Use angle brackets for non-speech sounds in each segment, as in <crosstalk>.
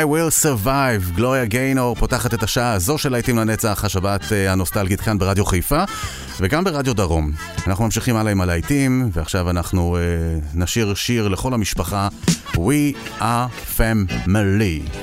I will survive, גלוריה גיינור פותחת את השעה הזו של להיטים לנצח, השבת אה, הנוסטלגית כאן ברדיו חיפה וגם ברדיו דרום. אנחנו ממשיכים הלאה עם הלהיטים, ועכשיו אנחנו uh, נשיר שיר לכל המשפחה, We are family.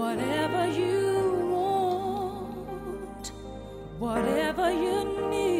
whatever you want, whatever you need.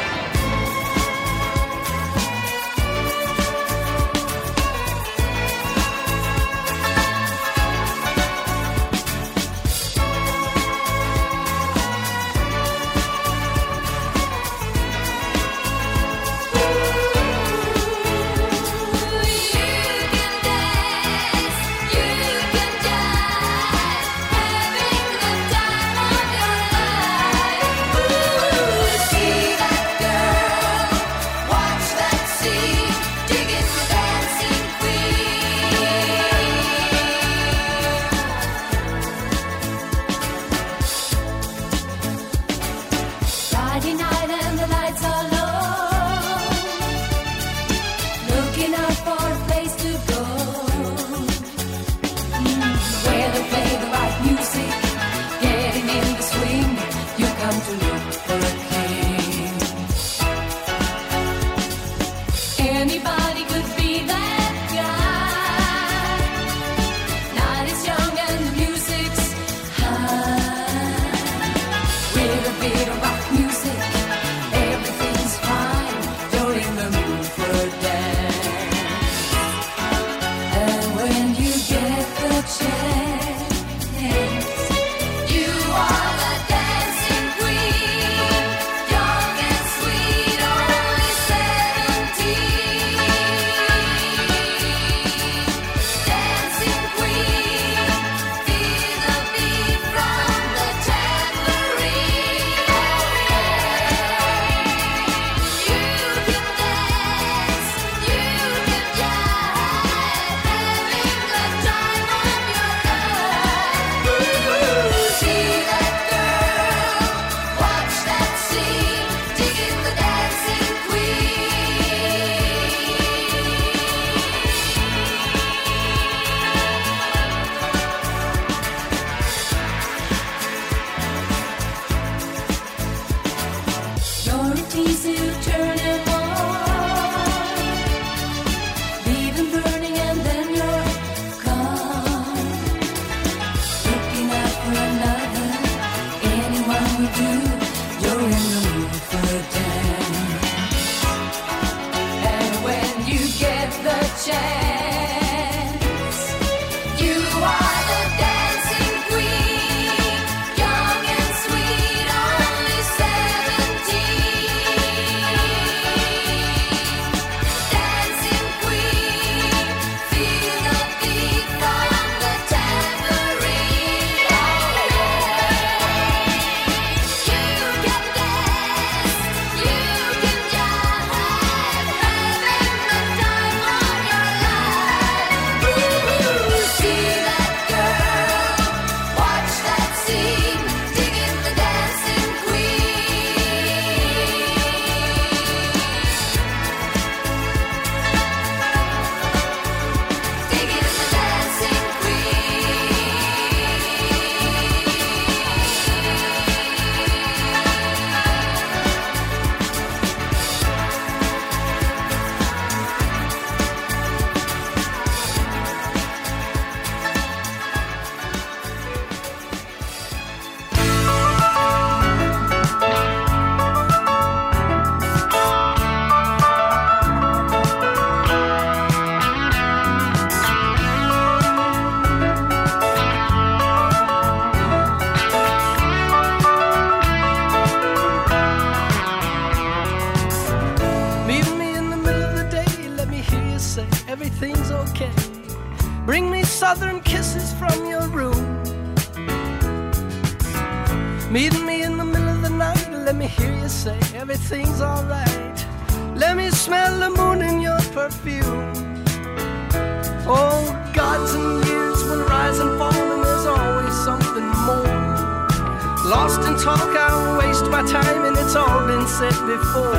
waste my time and it's all been said before.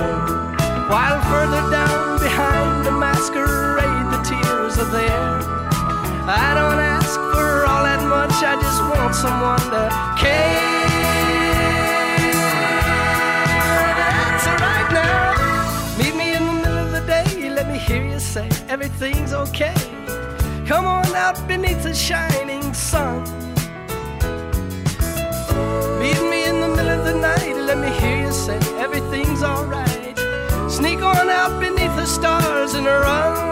While further down behind the masquerade, the tears are there. I don't ask for all that much, I just want someone to care. Right now. Meet me in the middle of the day, let me hear you say everything's okay. Come on out beneath the shining sun let me hear you say everything's alright. Sneak on out beneath the stars and run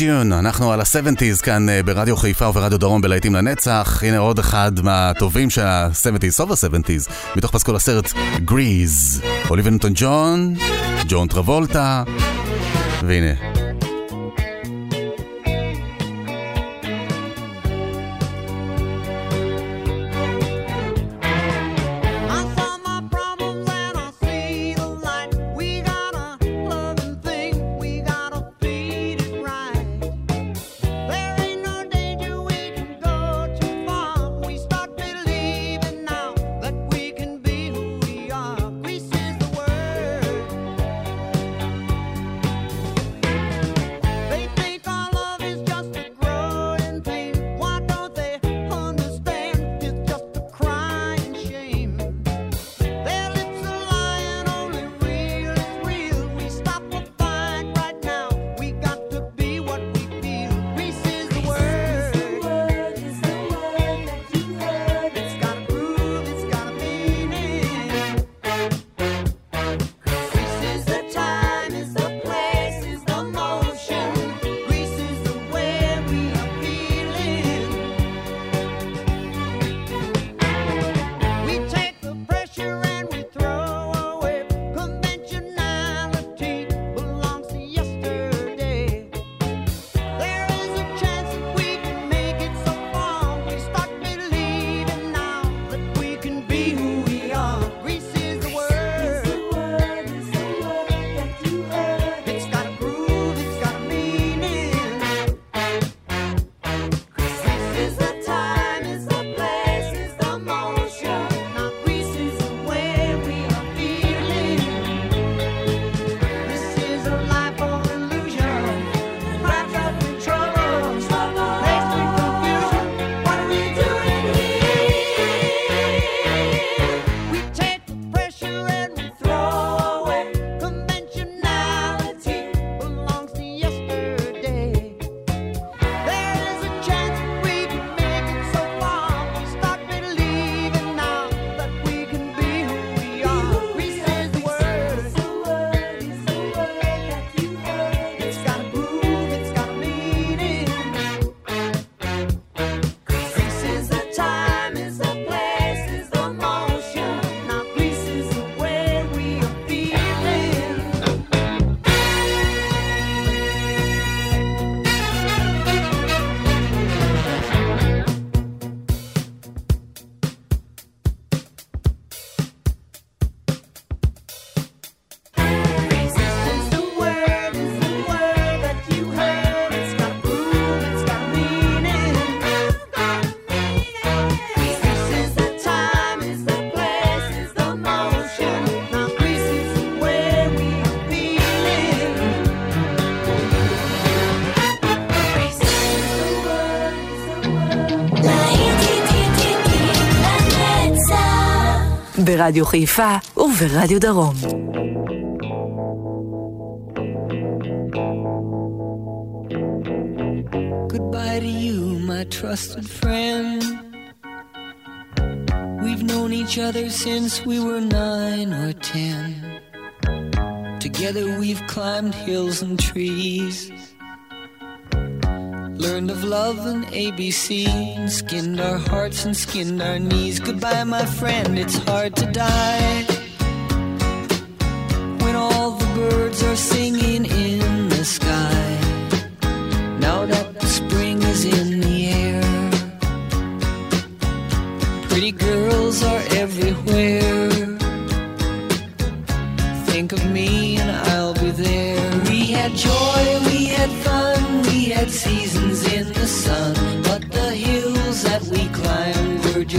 טיון, אנחנו על ה-70's כאן אה, ברדיו חיפה וברדיו דרום בלהיטים לנצח. הנה עוד אחד מהטובים של ה-70's, סוף ה-70's, מתוך פסקול הסרט גריז. אוליבנטון ג'ון, ג'ון טרבולטה, והנה. ברדיו חיפה וברדיו דרום. Goodbye to you, my trusted friend. We've known each other since we were nine or ten. Together we've climbed hills and trees. Learned of love and ABC, skinned our hearts and skinned our knees. Goodbye, my friend, it's hard to die. When all the birds are singing in the sky. Now that the spring is in the air, pretty girls are everywhere. Think of me and I'll be there. We had joy,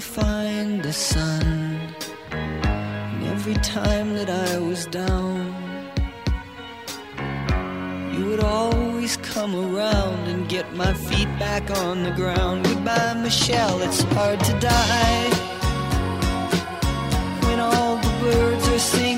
Find the sun. And every time that I was down, you would always come around and get my feet back on the ground. Goodbye, Michelle, it's hard to die. When all the birds are singing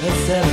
has said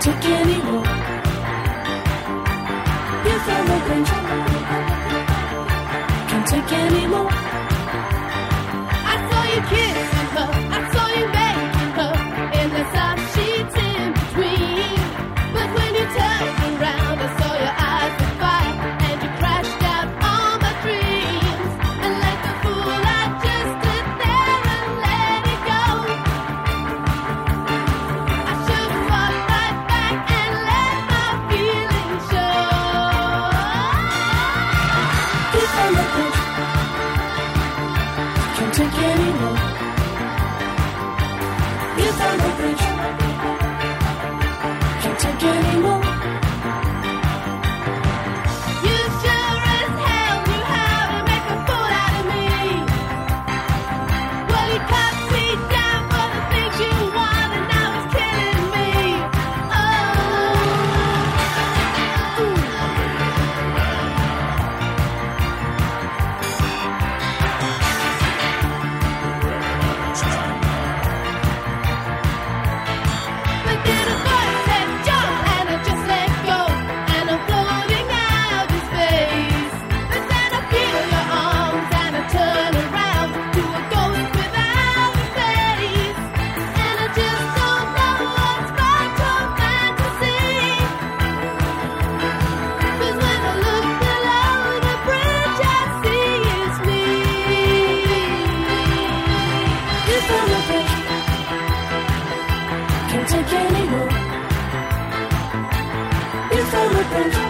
took any walk. You found the happen.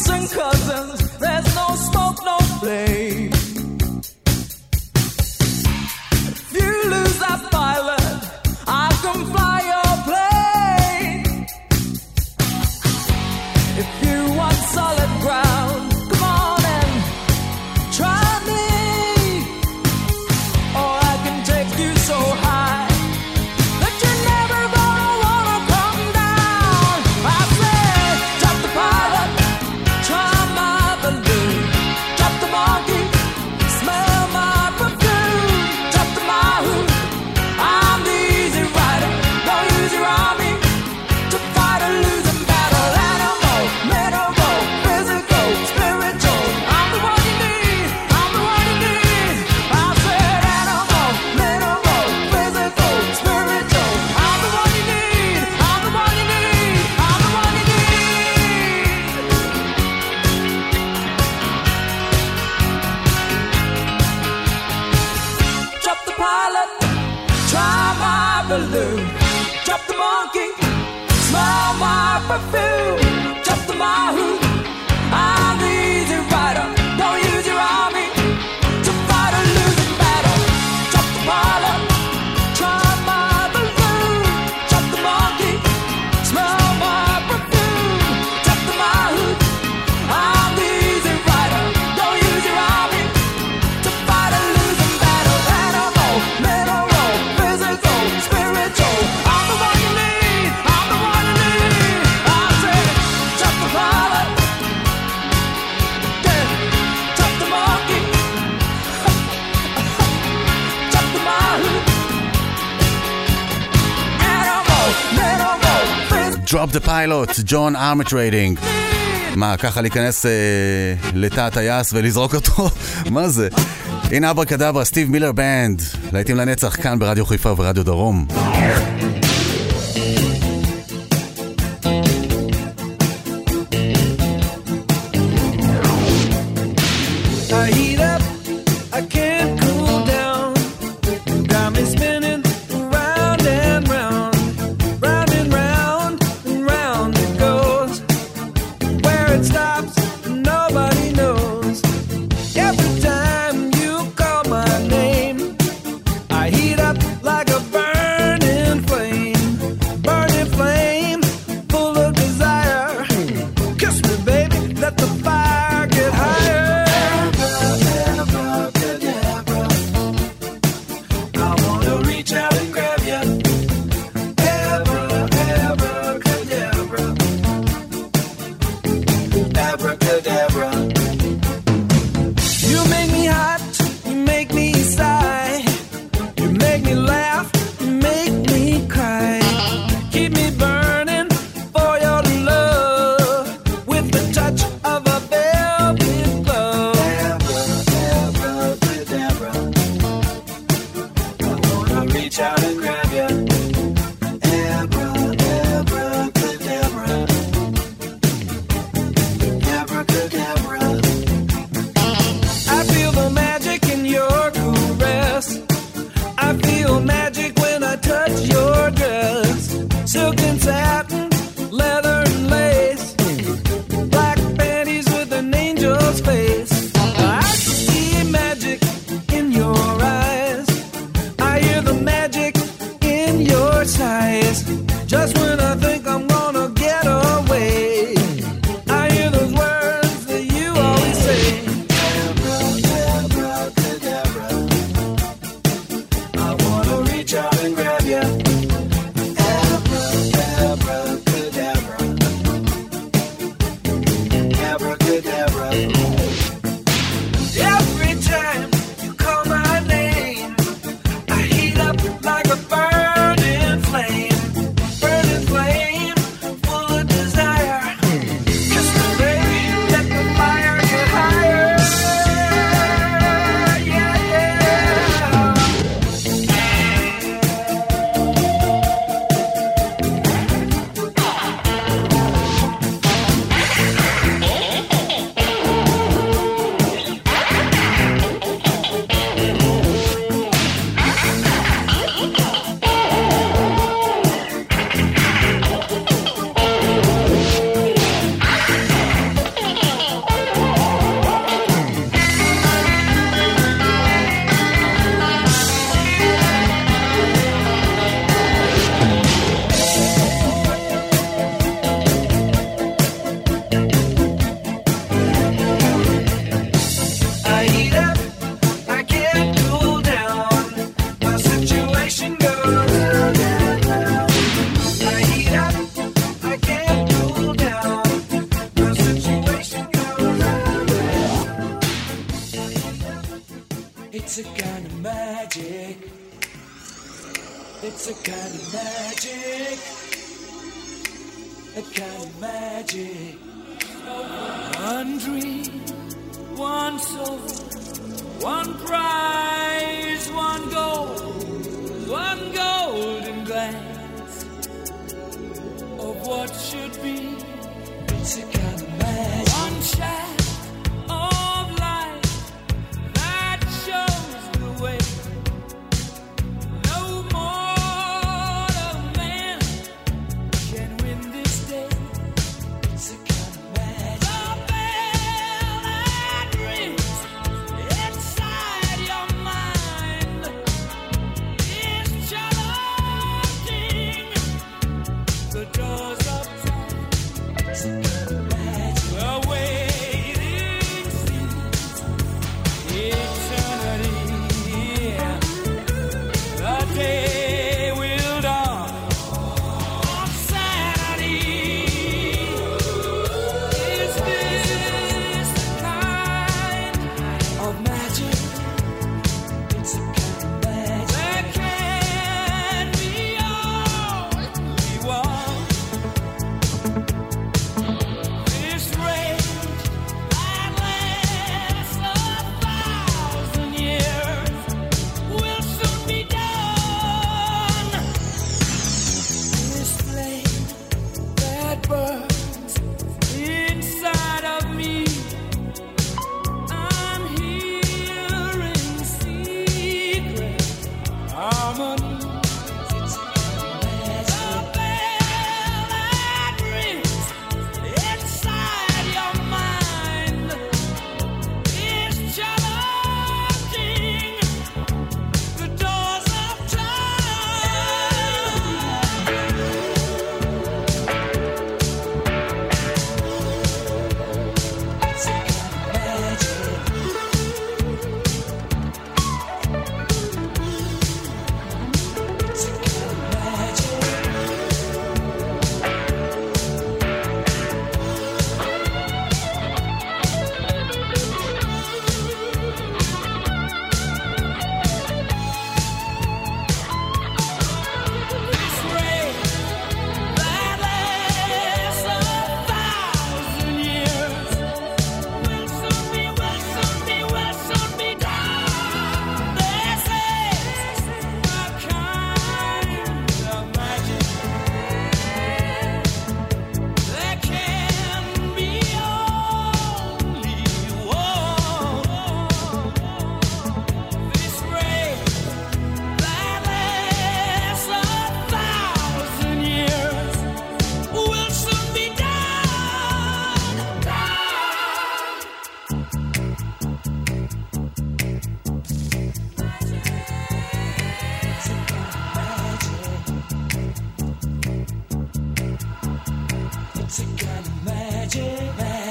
aunts and cousins. Drop the Pilot, John ארמט ריידינג. מה, ככה להיכנס אה, לתא הטייס ולזרוק אותו? <laughs> מה זה? הנה אברה כדאברה, סטיב מילר בנד, להיטים לנצח כאן ברדיו חיפה וברדיו דרום. kind of magic, a kind of magic. One dream, one soul, one pride.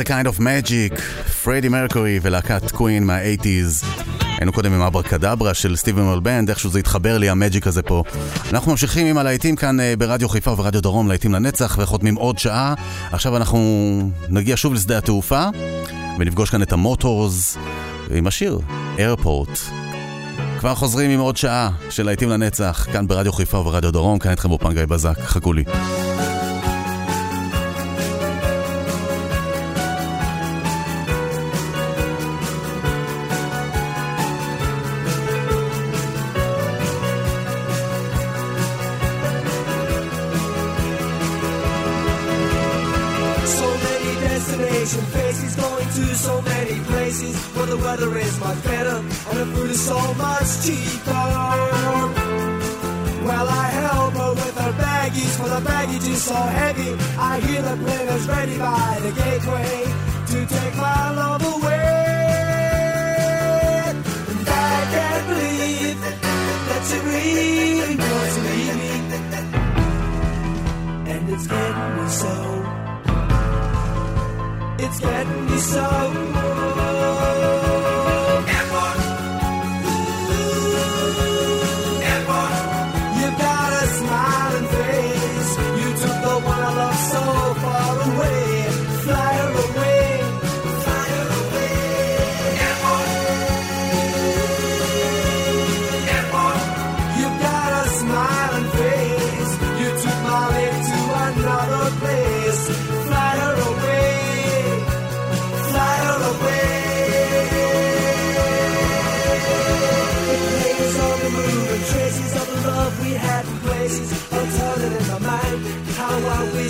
It's a kind of magic, פרדי מרקורי ולהקת קווין מה-80's. היינו קודם עם אברה קדברה של סטיבן מלבנד, איכשהו זה התחבר לי המג'יק הזה פה. אנחנו ממשיכים עם הלהיטים כאן אה, ברדיו חיפה וברדיו דרום, להיטים לנצח, וחותמים עוד שעה. עכשיו אנחנו נגיע שוב לשדה התעופה, ונפגוש כאן את המוטורס עם השיר, איירפורט. כבר חוזרים עם עוד שעה של להיטים לנצח, כאן ברדיו חיפה וברדיו דרום, כאן איתכם באופן גיא בזק, חכו לי. Plane is ready by the gateway to take my love away. And I can't believe that she really wants to leave me. And it's getting me so it's getting me so.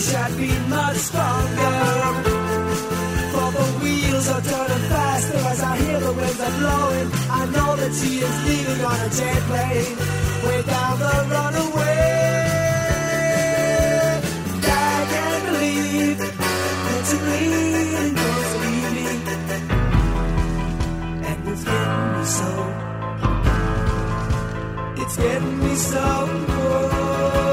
Wish I'd been much stronger. For the wheels are turning faster as I hear the winds are blowing. I know that she is leaving on a jet plane, way down the runaway. I can't believe that you really goes to leave me, and it's getting me so. It's getting me so. You